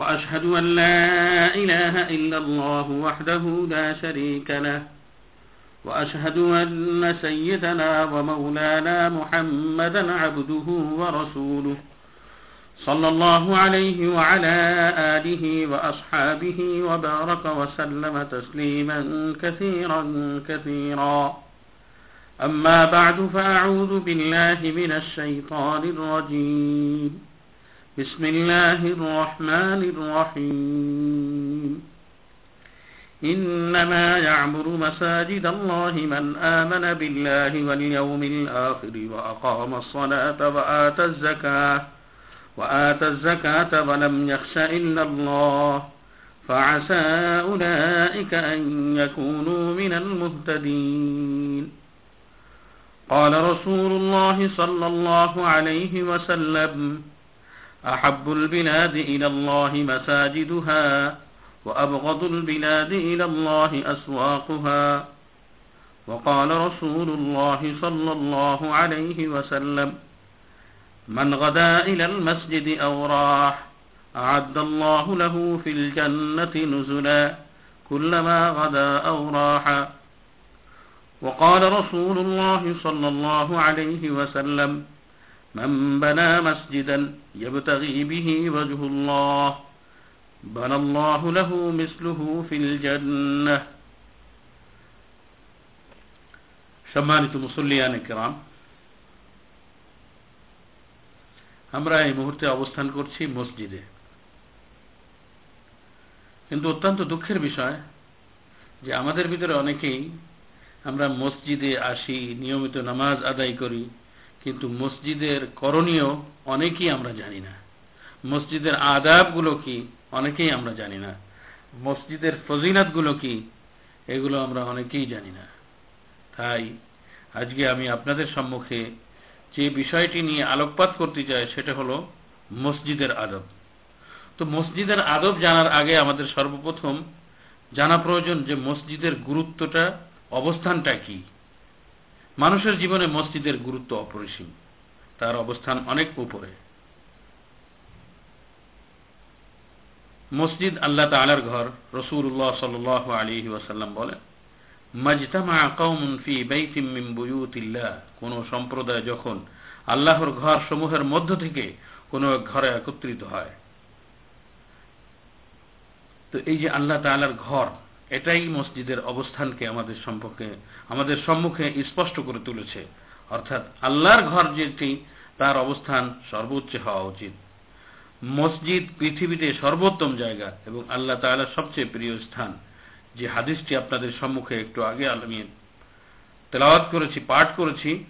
وأشهد أن لا إله إلا الله وحده لا شريك له وأشهد أن سيدنا ومولانا محمدا عبده ورسوله صلى الله عليه وعلى آله وأصحابه وبارك وسلم تسليما كثيرا كثيرا. أما بعد فأعوذ بالله من الشيطان الرجيم. بسم الله الرحمن الرحيم. إنما يعمر مساجد الله من آمن بالله واليوم الآخر وأقام الصلاة وآتى الزكاة وآتى الزكاة ولم يخش إلا الله. فعسى أولئك أن يكونوا من المهتدين. قال رسول الله صلى الله عليه وسلم أحب البلاد إلى الله مساجدها وأبغض البلاد إلى الله أسواقها. وقال رسول الله صلى الله عليه وسلم من غدا إلى المسجد أو راح أعد الله له في الجنة نزلا كلما غدا أو راح. وقال رسول الله صلى الله عليه وسلم من بنى مسجدا يبتغي به وجه الله بنى الله له مثله في الجنة সম্মানিত মুসল্লিয়ান কেরাম আমরা এই মুহূর্তে অবস্থান করছি মসজিদে কিন্তু অত্যন্ত দুঃখের বিষয় যে আমাদের ভিতরে অনেকেই আমরা মসজিদে আসি নিয়মিত নামাজ আদায় করি কিন্তু মসজিদের করণীয় অনেকেই আমরা জানি না। মসজিদের আদাবগুলো কি অনেকেই আমরা জানি না। মসজিদের ফজিনাতগুলো কি এগুলো আমরা অনেকেই জানি না। তাই আজকে আমি আপনাদের সম্মুখে যে বিষয়টি নিয়ে আলোকপাত করতে চাই সেটা হলো মসজিদের আদব। তো মসজিদের আদব জানার আগে আমাদের সর্বপ্রথম জানা প্রয়োজন যে মসজিদের গুরুত্বটা, অবস্থানটা কি। মানুষের জীবনে মসজিদের গুরুত্ব অপরিসীম। তার অবস্থান অনেক উপরে। মসজিদ আল্লাহ তালার ঘর রসুল্লাহ সাল আলী ওয়াসাল্লাম বলেন কোন সম্প্রদায় যখন আল্লাহর ঘর সমূহের মধ্য থেকে কোন ঘরে একত্রিত হয়। তো এই যে আল্লাহ তালার ঘর এটাই মসজিদের অবস্থানকে আমাদের সম্পর্কে, আমাদের সম্মুখে স্পষ্ট করে তুলেছে। অর্থাৎ আল্লাহর ঘর যেটি, তার অবস্থান সর্বোচ্চ হওয়া উচিত। মসজিদ পৃথিবীতে সর্বোত্তম জায়গা এবং আল্লাহ তালার সবচেয়ে প্রিয় স্থান। যে হাদিসটি আপনাদের সম্মুখে একটু আগে আমি তেলাওয়াত করেছি, পাঠ করেছি,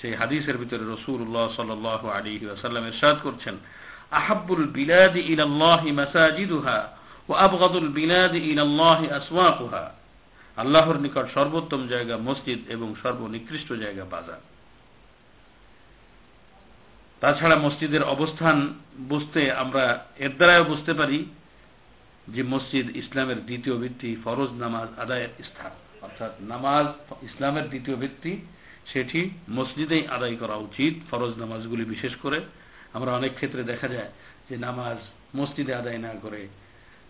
সেই হাদিসের ভিতরে রসুল্লাহ সাল আলী আসাল্লাম এরশাদ করছেন আহাবুল বিলাদি ইলাল্লাহি মাসাজিদুহা। আল্লাহর নিকট সর্বোত্তম জায়গা মসজিদ এবং সর্বনিকৃষ্ট জায়গা বাজার। তাছাড়া মসজিদের অবস্থান বুঝতে আমরা এর দ্বারাও বুঝতে পারি যে মসজিদ ইসলামের দ্বিতীয় ভিত্তি ফরজ নামাজ আদায়ের স্থান। অর্থাৎ নামাজ ইসলামের দ্বিতীয় ভিত্তি, সেটি মসজিদেই আদায় করা উচিত, ফরজ নামাজগুলি বিশেষ করে। আমরা অনেক ক্ষেত্রে দেখা যায় যে নামাজ মসজিদে আদায় না করে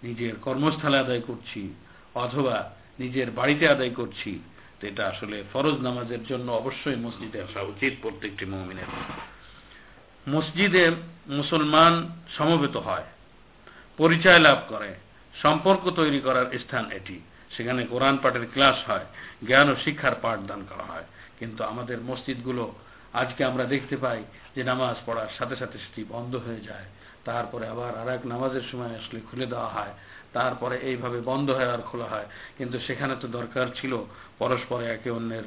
নিজের কর্মস্থলে আদায় করছি, অথবা নিজের বাড়িতে আদায় করছি, তো এটা আসলে ফরজ নামাজের জন্য অবশ্যই মসজিদে আসা উচিত প্রত্যেকটি মমিনের। মসজিদে মুসলমান সমবেত হয়, পরিচয় লাভ করে, সম্পর্ক তৈরি করার স্থান এটি। সেখানে কোরআন পাঠের ক্লাস হয়, জ্ঞান ও শিক্ষার পাঠদান করা হয়। কিন্তু আমাদের মসজিদগুলো আজকে আমরা দেখতে পাই যে নামাজ পড়ার সাথে সাথে সেটি বন্ধ হয়ে যায়। তারপরে আবার আর এক নামাজের সময় আসলে খুলে দেওয়া হয়। তারপরে এইভাবে বন্ধ হয়ে আর খোলা হয়। কিন্তু সেখানে তো দরকার ছিল পরস্পরে একে অন্যের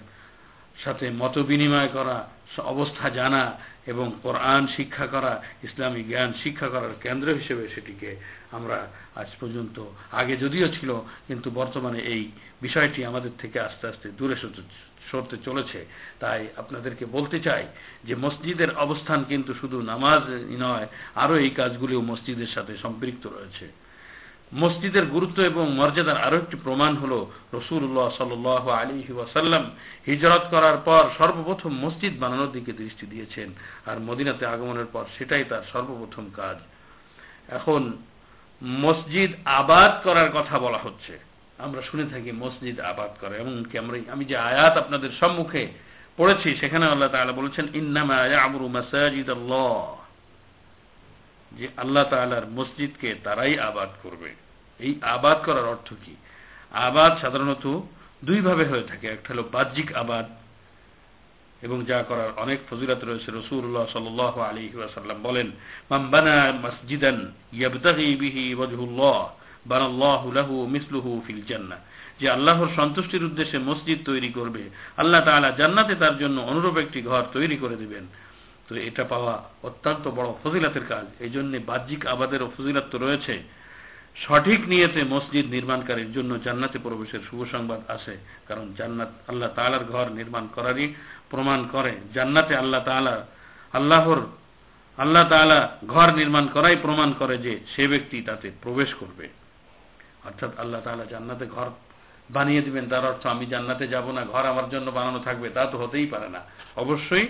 সাথে মত বিনিময় করা, অবস্থা জানা এবং কোরআন শিক্ষা করা, ইসলামী জ্ঞান শিক্ষা করার কেন্দ্র হিসেবে সেটিকে আমরা আজ পর্যন্ত আগে যদিও ছিল, কিন্তু বর্তমানে এই বিষয়টি আমাদের থেকে আস্তে আস্তে দূরে সরতে চলেছে। তাই আপনাদেরকে বলতে চাই যে মসজিদের অবস্থান কিন্তু শুধু নামাজ নয়, আরও এই কাজগুলিও মসজিদের সাথে সম্পৃক্ত রয়েছে। মসজিদের গুরুত্ব এবং মর্যাদার আরও একটি প্রমাণ হল রসুল্লাহ সাল আলী ওয়াসাল্লাম হিজরত করার পর সর্বপ্রথম মসজিদ বানানোর দিকে দৃষ্টি দিয়েছেন, আর মদিনাতে আগমনের পর সেটাই তার সর্বপ্রথম কাজ। এখন মসজিদ আবাদ করার কথা বলা হচ্ছে। আমরা শুনে থাকি মসজিদ আবাদ করে, এমনকি আমরা আমি যে আয়াত আপনাদের সম্মুখে পড়েছি, সেখানে আল্লাহ তাআলা বলেছেন, ইন্নামা ইয়ামুরু মাসাজিদ যে আল্লাহ তাআলার মসজিদকে তারাই আবাদ করবে। এই আবাদ করার অর্থ কি? আবাদ সাধারণত দুইভাবে হয়ে থাকে। একটা হলো বাহ্যিক আবাদ, এবং যা করার অনেক ফজিলত রয়েছে। রসুল্লাহ সাল আলী ওয়াসাল্লাম বলেন মাম্বানা মসজিদান ইয়াবতাহি বিহি ওয়াজহুল্লাহ। বানাল্লাহু লাহু মিসলুহু ফিল জান্নাহ। যে আল্লাহর সন্তুষ্টির উদ্দেশ্যে মসজিদ তৈরি করবে, আল্লাহ তাআলা জান্নাতে তার জন্য অনুরূপ একটি ঘর তৈরি করে দিবেন। তো এটা পাওয়া অত্যন্ত বড় ফজিলাতের কাজ। এই জন্য বাহ্যিক আবাদেরও ফজিলাত তো রয়েছে। সঠিক নিয়েতে মসজিদ নির্মাণকারীর জন্য জান্নাতে প্রবেশের শুভ সংবাদ আসে। কারণ জান্নাত আল্লাহ তালার ঘর নির্মাণ করারই প্রমাণ করে। জান্নাতে আল্লাহ তালা আল্লাহর, আল্লাহ তালা ঘর নির্মাণ করাই প্রমাণ করে যে সে ব্যক্তি তাতে প্রবেশ করবে। অর্থাৎ আল্লাহ তালা জান্নাতে ঘর বানিয়ে দিবেন, তার অর্থ আমি জান্নাতে যাব না, ঘর আমার জন্য বানানো থাকবে, তা তো হতেই পারে না। অবশ্যই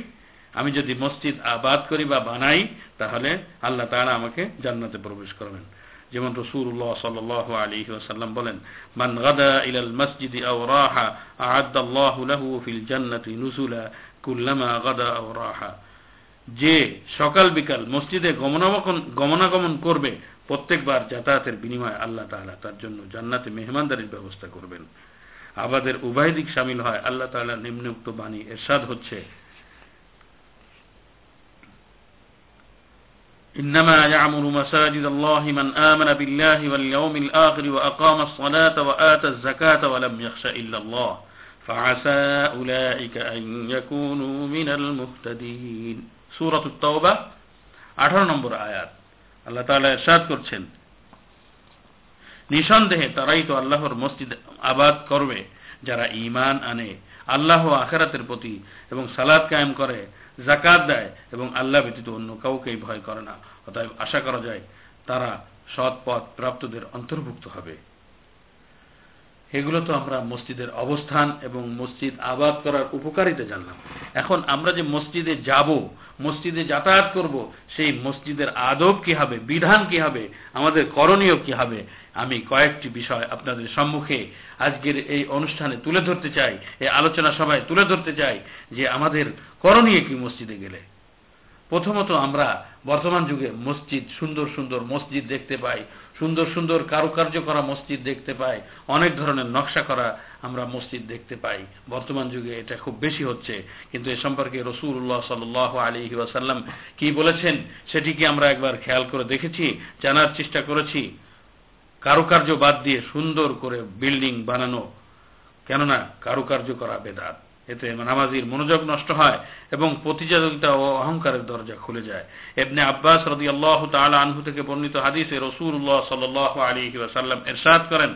আমি যদি মসজিদ আবাদ করি বা বানাই, তাহলে আল্লাহ তালা আমাকে জান্নাতে প্রবেশ করবেন। যেমন রসুল্লাহ সাল আলী ওসাল্লাম বলেন, মান গাদা ইলাল মসজিদ আও রাহা আহাদ্দাল্লাহু লাহু ফিল জান্নাতি নুসুলা কুল্লামা গাদা আও রাহা। যে সকাল বিকাল মসজিদে গমনাগমন গমনাগমন করবে প্রত্যেকবার যাতায়াতের বিনিময়ে আল্লাহ তাআলা তার জন্য জান্নাতে মেহমানদারির ব্যবস্থা করবেন আবাদের উভয় দিক সামিল হয় আল্লাহ তাআলা নিম্নোক্ত বাণী এরশাদ হচ্ছে إنما يعمر مساجد الله من آمن بالله واليوم الآخر وأقام الصلاة وآتى الزكاة ولم يخش إلا الله فعسى أولئك أن يكونوا من المهتدين سورة التوبة 18 নম্বর আয়াত আল্লাহ তাআলা ইরশাদ করছেন। নিঃসন্দেহে তারাই তো আল্লাহর মসজিদ আবাদ করবে, যারা ঈমান আনে, আল্লাহ আখেরাতের প্রতি এবং সালাদ কায়েম করে জাকাত দেয় এবং আল্লাহ ব্যতীত অন্য কাউকেই ভয় করে না। অতএব আশা করা যায় তারা সৎ পথ প্রাপ্তদের অন্তর্ভুক্ত হবে। এগুলো তো আমরা মসজিদের অবস্থান এবং মসজিদ আবাদ করার উপকারিতা জানলাম। এখন আমরা যে মসজিদে যাব, মসজিদে যাতায়াত করব, সেই মসজিদের আদব কি হবে, বিধান কি হবে, আমাদের করণীয় কি হবে, আমি কয়েকটি বিষয় আপনাদের সম্মুখে আজকের এই অনুষ্ঠানে তুলে ধরতে চাই, এই আলোচনা সভায় তুলে ধরতে চাই যে আমাদের করণীয় কি মসজিদে গেলে। প্রথমত আমরা বর্তমান যুগে মসজিদ, সুন্দর সুন্দর মসজিদ দেখতে পাই সুন্দর সুন্দর কারুকার্য করা মসজিদ দেখতে পাই, অনেক ধরনের নকশা করা আমরা মসজিদ দেখতে পাই। বর্তমান যুগে এটা খুব বেশি হচ্ছে, কিন্তু এ সম্পর্কে রসুল্লাহ সাল আলী ওয়াসাল্লাম কি বলেছেন, সেটি কি আমরা একবার খেয়াল করে দেখেছি, জানার চেষ্টা করেছি। কারুকার্য বাদ দিয়ে সুন্দর করে বিল্ডিং বানানো, কেননা কারুকার্য করা বেদাত। এতে নামাজির মনোযোগ নষ্ট হয় এবং প্রতিযোগিতা ও অহংকারের দরজা খুলে যায়। এবনে আব্বাস রদি আল্লাহ তালা আনহু থেকে বর্ণিত হাদিসে রসুল্লাহ সাল আলী ওয়াসাল্লাম এরশাদ করেন,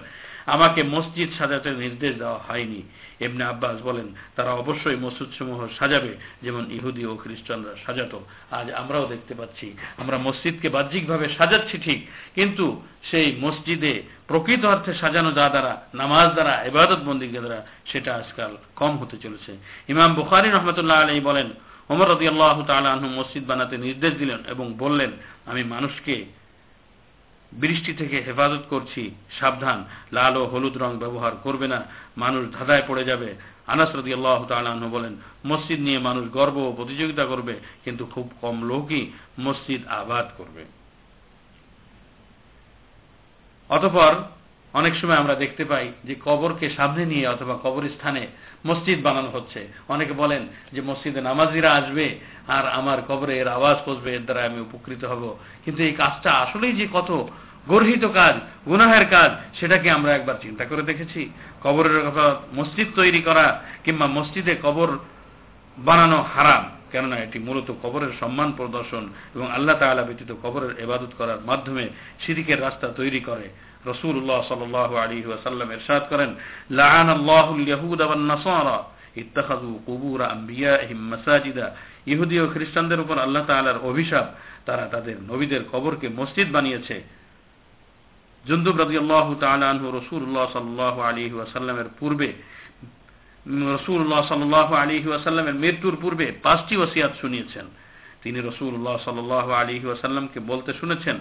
আমাকে মসজিদ সাজাতে নির্দেশ দেওয়া হয়নি। এমনি আব্বাস বলেন, তারা অবশ্যই মসজিদ সমূহ সাজাবে, যেমন ইহুদি ও খ্রিস্টানরা সাজাতো। আজ আমরাও দেখতে পাচ্ছি, আমরা মসজিদকে বাহ্যিকভাবে সাজাচ্ছি ঠিক, কিন্তু সেই মসজিদে প্রকৃত অর্থে সাজানো যা দ্বারা, নামাজ দ্বারা এবাদত বন্দীকে দ্বারা, সেটা আজকাল কম হতে চলেছে। ইমাম বুখারি রহমতুল্লাহ আলী বলেন, ওমর রদি আল্লাহ তালা মসজিদ বানাতে নির্দেশ দিলেন এবং বললেন, আমি মানুষকে বৃষ্টি থেকে হেফাজত করছি, সাবধান, লাল ও হলুদ রং ব্যবহার করবে না, মানুষ ধাঁধায় পড়ে যাবে। আনাস রদি আল্লাহ তালু বলেন, মসজিদ নিয়ে মানুষ গর্ব ও প্রতিযোগিতা করবে, কিন্তু খুব কম লোকই মসজিদ আবাদ করবে। অতপর অনেক সময় আমরা দেখতে পাই যে কবরকে সামনে নিয়ে অথবা কবরস্থানে মসজিদ বানানো হচ্ছে। অনেকে বলেন যে মসজিদে নামাজিরা আসবে আর আমার কবরে এর আওয়াজ পৌঁছবে, এর দ্বারা আমি উপকৃত হব। কিন্তু এই কাজটা আসলেই যে কত গর্হিত কাজ, গুনাহের কাজ, সেটাকে আমরা একবার চিন্তা করে দেখেছি। কবরের কথা মসজিদ তৈরি করা কিংবা মসজিদে কবর বানানো হারাম। কেননা এটি মূলত কবরের সম্মান প্রদর্শন এবং আল্লাহ তাআলা ব্যতীত কবরের এবাদত করার মাধ্যমে শিরিকের রাস্তা তৈরি করে। রসুল্লাহ সাল আলী ওয়াসাল্লাম এরশাদ করেন আল্লাহুল ইয়াহুদ ওয়ান নাসারা, ইত্তাখাযু কুবুর মাসাজিদা। ইহুদি ও খ্রিস্টানদের উপর আল্লাহ তাআলার অভিশাপ, তারা তাদের নবীদের কবরকে মসজিদ বানিয়েছে। জুন্দুব রাদিয়াল্লাহু তাআলা আনহু রাসূলুল্লাহ সাল্লাল্লাহু আলাইহি ওয়াসাল্লামের পূর্বে রসুল্লাহ সাল্লাহ আলী ওয়াসাল্লামের মৃত্যুর পূর্বে পাঁচটি ওসিয়াত শুনিয়েছেন তিনি রসুল্লাহ সাল্লাহ আলী ওয়াসাল্লামকে বলতে শুনেছেন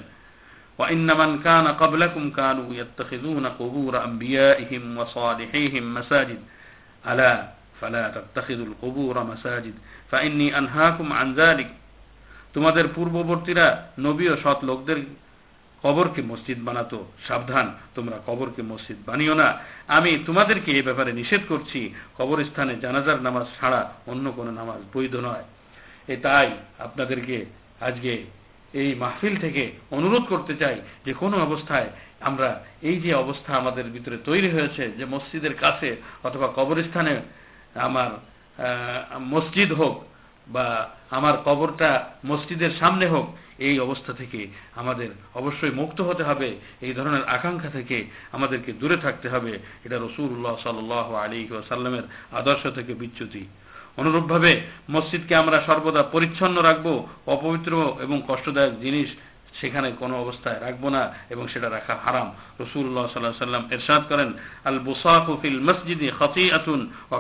وإنمن كان قبلكم كانوا يتخذون قبور أنبيائهم وصالحيهم مساجد ألا فلا تتخذوا القبور مساجد فإني أنهاكم عن ذلك তোমাদের পূর্ববর্তীরা নবী ও সৎ লোকদের কবরকে মসজিদ বানাতো, সাবধান, তোমরা কবরকে মসজিদ বানিও না। আমি তোমাদেরকে এ ব্যাপারে নিষেধ করছি, কবরস্থানে জানাজার নামাজ ছাড়া অন্য কোনো নামাজ বৈধ নয়। এ তাই আপনাদেরকে আজকে এই মাহফিল থেকে অনুরোধ করতে চাই যে কোনো অবস্থায় আমরা এই যে অবস্থা আমাদের ভিতরে তৈরি হয়েছে, যে মসজিদের কাছে অথবা কবরস্থানে আমার মসজিদ হোক বা আমার কবরটা মসজিদের সামনে হোক, এই অবস্থা থেকে আমাদের অবশ্যই মুক্ত হতে হবে। এই ধরনের আকাঙ্ক্ষা থেকে আমাদেরকে দূরে থাকতে হবে। এটা রসুল্লাহ সাল আলী সাল্লামের আদর্শ থেকে বিচ্যুতি। অনুরূপভাবে মসজিদকে আমরা সর্বদা পরিচ্ছন্ন রাখব, অপবিত্র এবং কষ্টদায়ক জিনিস সেখানে কোনো অবস্থায় রাখব না এবং সেটা রাখা হারাম। রসুল্লাহ সাল্লাহ সাল্লাম এরশাদ করেন আল বুসাকুফিল মসজিদে খতি আতুন ও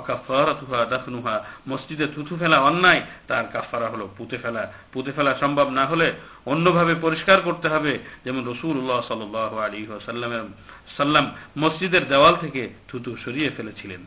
দাফনুহা। মসজিদে থুথু ফেলা অন্যায়, তার কাফারা হলো পুঁতে ফেলা। পুঁতে ফেলা সম্ভব না হলে অন্যভাবে পরিষ্কার করতে হবে। যেমন রসুল্লাহ সাল আলী সাল্লামের সাল্লাম মসজিদের দেওয়াল থেকে থুতু সরিয়ে ফেলেছিলেন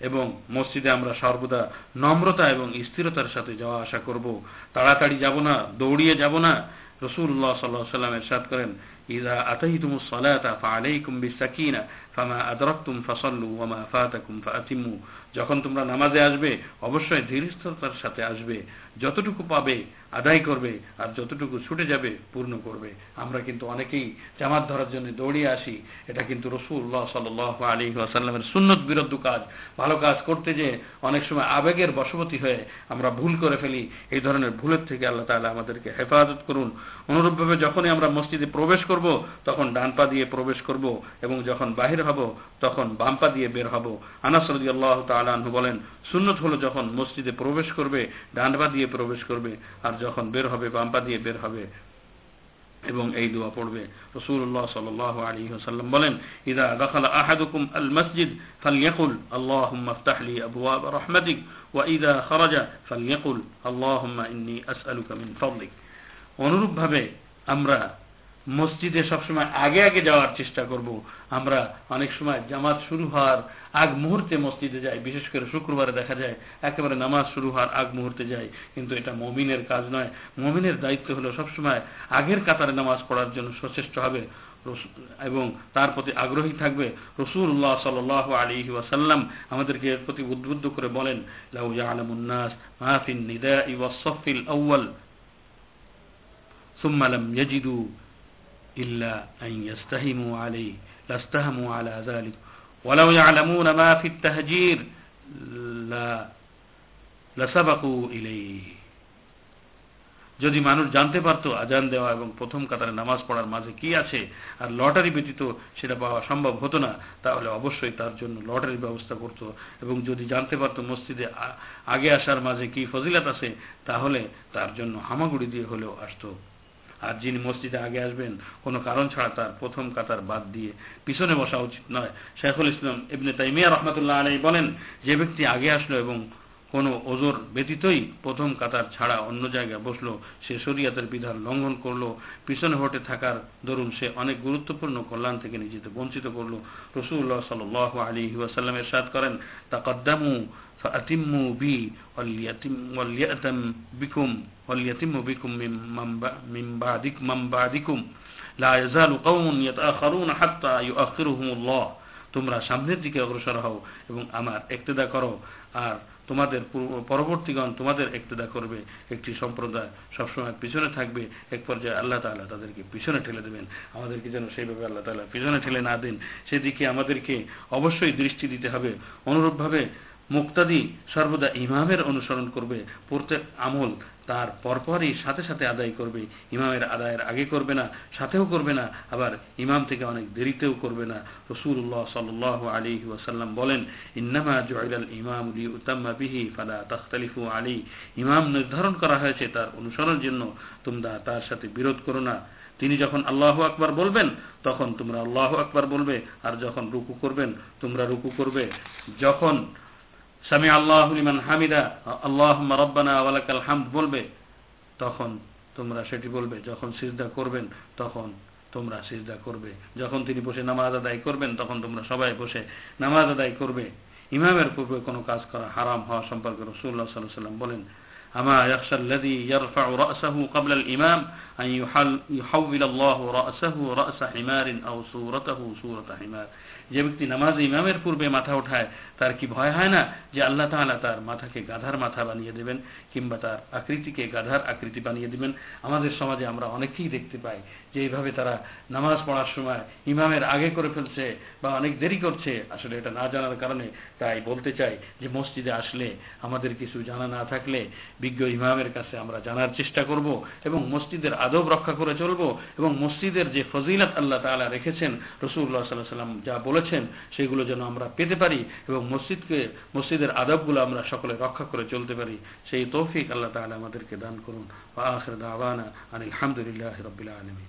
এবং মসজিদে আমরা সর্বদা নম্রতা এবং স্থিরতার সাথে যাওয়া আসা করব। তাড়াতাড়ি যাব না, দৌড়িয়ে যাব না। রসুল্লাহ সাল্লাহ সাল্লাম এরশাদ করেন ইদা আতাইতুম সালাতা ফাআলাইকুম বিসাকিনা ফামা আদরাকতুম ফাসাল্লু ওয়ামা ফাতাকুম ফাআতিমু। যখন তোমরা নামাজে আসবে, অবশ্যই ধীরস্থতার সাথে আসবে। যতটুকু পাবে আদায় করবে আর যতটুকু ছুটে যাবে পূর্ণ করবে। আমরা কিন্তু অনেকেই জামাত ধরার জন্য দৌড়িয়ে আসি। এটা কিন্তু রসুল্লাহ সাল আলী আসাল্লামের সুন্নত বিরুদ্ধ কাজ। ভালো কাজ করতে যে অনেক সময় আবেগের বশবতী হয়ে আমরা ভুল করে ফেলি, এই ধরনের ভুলের থেকে আল্লাহ তালা আমাদেরকে হেফাজত করুন। অনুরূপভাবে যখনই আমরা মসজিদে প্রবেশ করব, তখন ডান পা দিয়ে প্রবেশ করব এবং যখন বাহির হব, তখন বাম পা দিয়ে বের হব। আনাস রদি আল্লাহ তালু বলেন, সুন্নত হলো যখন মসজিদে প্রবেশ করবে, ডান পা দিয়ে প্রবেশ করবে, আর যখন বের হবে, বাম পা দিয়ে বের হবে এবং এই দোয়া পড়বে। রসুল্লাহ সাল আলী সাল্লাম বলেন, ইদা দখল আহাদুকুম আল মসজিদ ফালিয়াকুল আল্লাহুম্মা আফতাহলি আবওয়াব রহমাতিক, ওয়া ইদা খরাজা ফালিয়াকুল আল্লাহুম্মা ইন্নী আসআলুকা মিন ফাদলিক। অনুরূপভাবে আমরা মসজিদে সবসময় আগে আগে যাওয়ার চেষ্টা করব। আমরা অনেক সময় জামাত শুরু হওয়ার আগ মুহূর্তে মসজিদে যাই, বিশেষ করে শুক্রবারে দেখা যায় একেবারে নামাজ শুরু হওয়ার আগ মুহূর্তে যাই, কিন্তু এটা মমিনের কাজ নয়। মমিনের দায়িত্ব হলো সবসময় আগের কাতারে নামাজ পড়ার জন্য সচেষ্ট হবে। এবং তার প্রতি আগ্রহী থাকবে। রসুল্লাহ সাল আলী ওয়াসাল্লাম আমাদেরকে এর প্রতি উদ্বুদ্ধ করে বলেন, লাউ আলমুন্নাস মাহফিন নিদা ইউসফিল আউ্ল সুম্মালাম ইয়াজিদু إلا أن يستهموا عليه لاستهموا على ذلك ولو يعلمون ما في التهجير لا لسبقوا إليه যদি মানুষ জানতে পারতো আজান দেওয়া এবং প্রথম কাতারে নামাজ পড়ার মাঝে কি আছে আর লটারি ব্যতীত সেটা পাওয়া সম্ভব হতো না তাহলে অবশ্যই তার জন্য লটারির ব্যবস্থা করত এবং যদি জানতে পারতো মসজিদে আগে আসার মাঝে কি ফজিলাত আছে তাহলে তার জন্য হামাগুড়ি দিয়ে হলেও আসতো আর যিনি মসজিদে আগে আসবেন, কোনো কারণ ছাড়া তার প্রথম কাতার বাদ দিয়ে পিছনে বসা উচিত নয়। শেখুল ইসলাম ইবনে তাইমিয়া রহমতুল্লাহ আলাই বলেন, যে ব্যক্তি আগে আসলো এবং কোনো ওজোর ব্যতীতই প্রথম কাতার ছাড়া অন্য জায়গায় বসল, সে শরিয়াতের বিধান লঙ্ঘন করল, পিছনে হটে থাকার দরুন সে অনেক গুরুত্বপূর্ণ কল্যাণ থেকে নিজেকে বঞ্চিত করল। রসুল্লাহ সাল আলী ওয়াসাল্লামের সাদ করেন তা কদ্দামু فأتموا بي وليتم وليأتم بكم وليتم بكم من بعدكم من بعدكم لا يزال قوم يتأخرون حتى يؤخرهم الله তোমরা সামনের দিকে অগ্রসর হও এবং আমার একতেদা করো আর তোমাদের পরবর্তীগণ তোমাদের একতেদা করবে একটি সম্প্রদায় সবসময় পিছনে থাকবে এক পর্যায়ে আল্লাহ তালা তাদেরকে পিছনে ঠেলে দেবেন আমাদেরকে যেন সেইভাবে আল্লাহ তালা পিছনে ঠেলে না দেন সেদিকে আমাদেরকে অবশ্যই দৃষ্টি দিতে হবে অনুরূপভাবে মুক্তাদি সর্বদা ইমামের অনুসরণ করবে, প্রত্যেক আমল তার পরপরই সাথে সাথে আদায় করবে। ইমামের আদায়ের আগে করবে না, সাথেও করবে না, আবার ইমাম থেকে অনেক দেরিতেও করবে না। রসুল্লাহ সাল আলী ওয়াসাল্লাম বলেন, ইন্নামা জয়লাল ইমাম উলি উতাম্মা বিহি ফালা তখতালিফু আলী ইমাম নির্ধারণ করা হয়েছে তার অনুসরণের জন্য, তোমরা তার সাথে বিরোধ করো না। তিনি যখন আল্লাহ আকবার বলবেন, তখন তোমরা আল্লাহ আকবার বলবে, আর যখন রুকু করবেন, তোমরা রুকু করবে। যখন স্বামী আল্লাহ হামিদা আল্লাহ রব্বানা ওয়ালাকাল হামদ বলবে, তখন তোমরা সেটি বলবে, যখন সিজদা করবেন, তখন তোমরা সিজদা করবে। যখন তিনি বসে নামাজ আদায় করবেন, তখন তোমরা সবাই বসে নামাজ আদায় করবে। ইমামের পূর্বে কোনো কাজ করা হারাম হওয়া সম্পর্কে রসুল্লাহ সাল্লাহ সাল্লাম বলেন أما يخشى الذي يرفع رأسه قبل الإمام أن يحول الله رأسه رأس حمار أو صورته صورة حمار যে ব্যক্তি নামাজ ইমামের পূর্বে মাথা ওঠায় তার কি ভয় হয় না যে আল্লাহ তাহলে তার মাথাকে গাধার মাথা বানিয়ে দেবেন কিংবা তার আকৃতিকে গাধার আকৃতি বানিয়ে দেবেন আমাদের সমাজে আমরা অনেকেই দেখতে পাই যে এইভাবে তারা নামাজ পড়ার সময় ইমামের আগে করে ফেলছে বা অনেক দেরি করছে আসলে এটা না জানার কারণে তাই বলতে চাই যে মসজিদে আসলে আমাদের কিছু জানা না থাকলে বিজ্ঞ ইমামের কাছে আমরা জানার চেষ্টা করব এবং মসজিদের আদব রক্ষা করে চলব এবং মসজিদের যে ফজিলত আল্লাহ তালা রেখেছেন রসুল্লাহ সাল্লাহ সাল্লাম যা বলেছেন, সেগুলো যেন আমরা পেতে পারি এবং মসজিদকে, মসজিদের আদবগুলো আমরা সকলে রক্ষা করে চলতে পারি। সেই তৌফিক আল্লাহ তালা আমাদেরকে দান করুন। দাওয়ানা আনিল আলহামদুলিল্লাহ রবিল আলমী